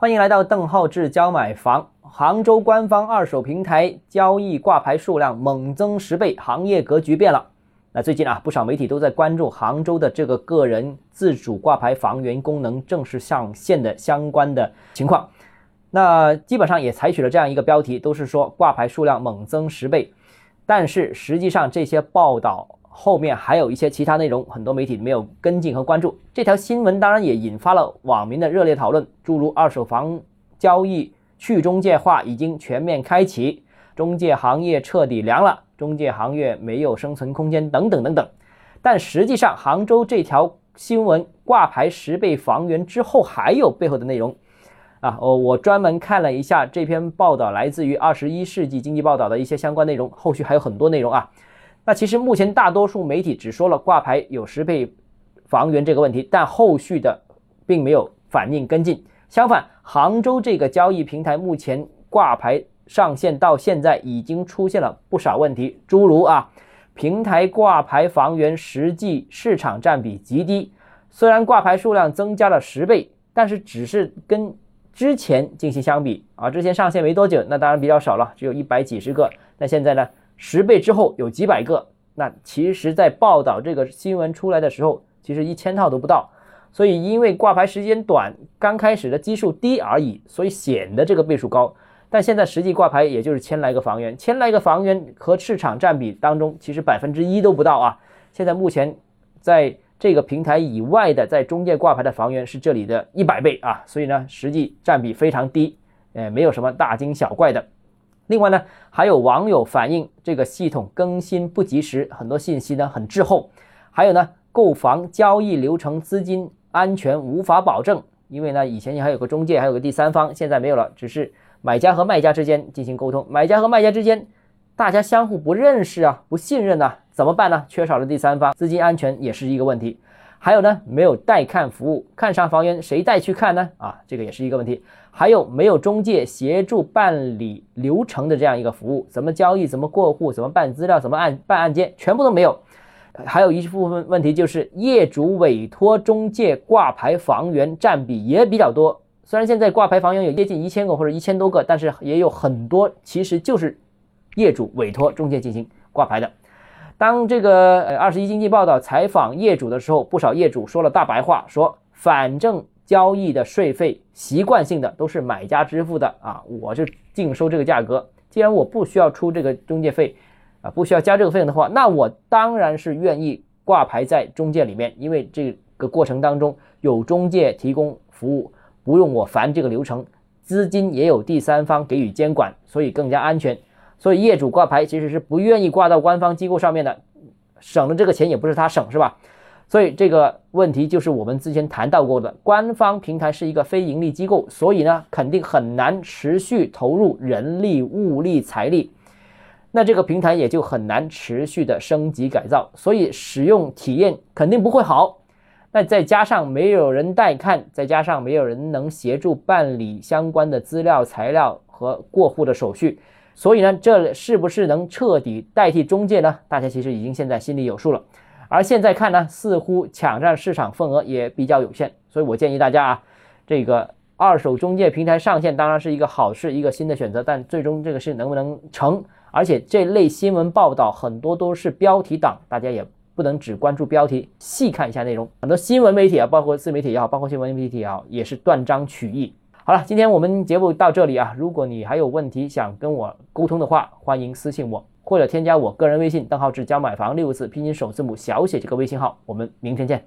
欢迎来到邓浩志教买房。杭州官方二手平台交易挂牌数量猛增十倍，行业格局变了。那最近啊，不少媒体都在关注杭州的这个个人自主挂牌房源功能正式上线的相关的情况。那基本上也采取了这样一个标题，都是说挂牌数量猛增十倍。但是实际上这些报道后面还有一些其他内容，很多媒体没有跟进和关注。这条新闻当然也引发了网民的热烈讨论，诸如二手房交易去中介化已经全面开启，中介行业彻底凉了，中介行业没有生存空间等等等等。但实际上，杭州这条新闻挂牌十倍房源之后，还有背后的内容。啊，我我专门看了一下这篇报道，来自于《二十一世纪经济报道》的一些相关内容，后续还有很多内容啊。那其实目前大多数媒体只说了挂牌有十倍房源这个问题，但后续的并没有反应跟进。相反，杭州这个交易平台目前挂牌上线到现在，已经出现了不少问题，诸如啊，平台挂牌房源实际市场占比极低，虽然挂牌数量增加了十倍，但是只是跟之前进行相比啊，之前上线没多久，那当然比较少了，只有一百几十个。那现在呢，十倍之后有几百个。那其实，在报道这个新闻出来的时候，其实一千套都不到。所以，因为挂牌时间短，刚开始的基数低而已，所以显得这个倍数高。但现在实际挂牌也就是千来个房源，千来个房源和市场占比当中，其实百分之一都不到啊。现在目前在。这个平台以外的在中介挂牌的房源是这里的一百倍啊，所以呢，实际占比非常低，呃，没有什么大惊小怪的。另外呢，还有网友反映这个系统更新不及时，很多信息呢很滞后。还有呢，购房交易流程资金安全无法保证，因为呢，以前你还有个中介，还有个第三方，现在没有了，只是买家和卖家之间进行沟通，买家和卖家之间。大家相互不认识啊，不信任呐，怎么办呢？缺少了第三方，资金安全也是一个问题。还有呢，没有带看服务，看上房源谁带去看呢？啊，这个也是一个问题。还有没有中介协助办理流程的这样一个服务？怎么交易？怎么过户？怎么办资料？怎么按办案件？全部都没有。还有一部分问题就是业主委托中介挂牌房源占比也比较多。虽然现在挂牌房源有接近一千个或者一千多个，但是也有很多其实就是。业主委托中介进行挂牌的。当这个呃二十一经济报道采访业主的时候，不少业主说了大白话，说反正交易的税费习惯性的都是买家支付的啊，我就净收这个价格。既然我不需要出这个中介费啊，不需要加这个费用的话，那我当然是愿意挂牌在中介里面，因为这个过程当中有中介提供服务，不用我烦这个流程，资金也有第三方给予监管，所以更加安全。所以业主挂牌其实是不愿意挂到官方机构上面的，省了这个钱也不是他省是吧？所以这个问题就是我们之前谈到过的，官方平台是一个非盈利机构，所以呢肯定很难持续投入人力、物力、财力，那这个平台也就很难持续的升级改造，所以使用体验肯定不会好。那再加上没有人带看，再加上没有人能协助办理相关的资料、材料和过户的手续。所以呢，这是不是能彻底代替中介呢？大家其实已经现在心里有数了。而现在看呢，似乎抢占市场份额也比较有限。所以我建议大家啊，这个二手中介平台上线当然是一个好事，一个新的选择。但最终这个事能不能成？而且这类新闻报道很多都是标题党，大家也不能只关注标题，细看一下内容。很多新闻媒体啊，包括自媒体也好，包括新闻媒体也好，也是断章取义。好了，今天我们节目到这里啊。如果你还有问题想跟我沟通的话，欢迎私信我，或者添加我个人微信“邓浩志加买房”六个字拼音首字母小写这个微信号。我们明天见。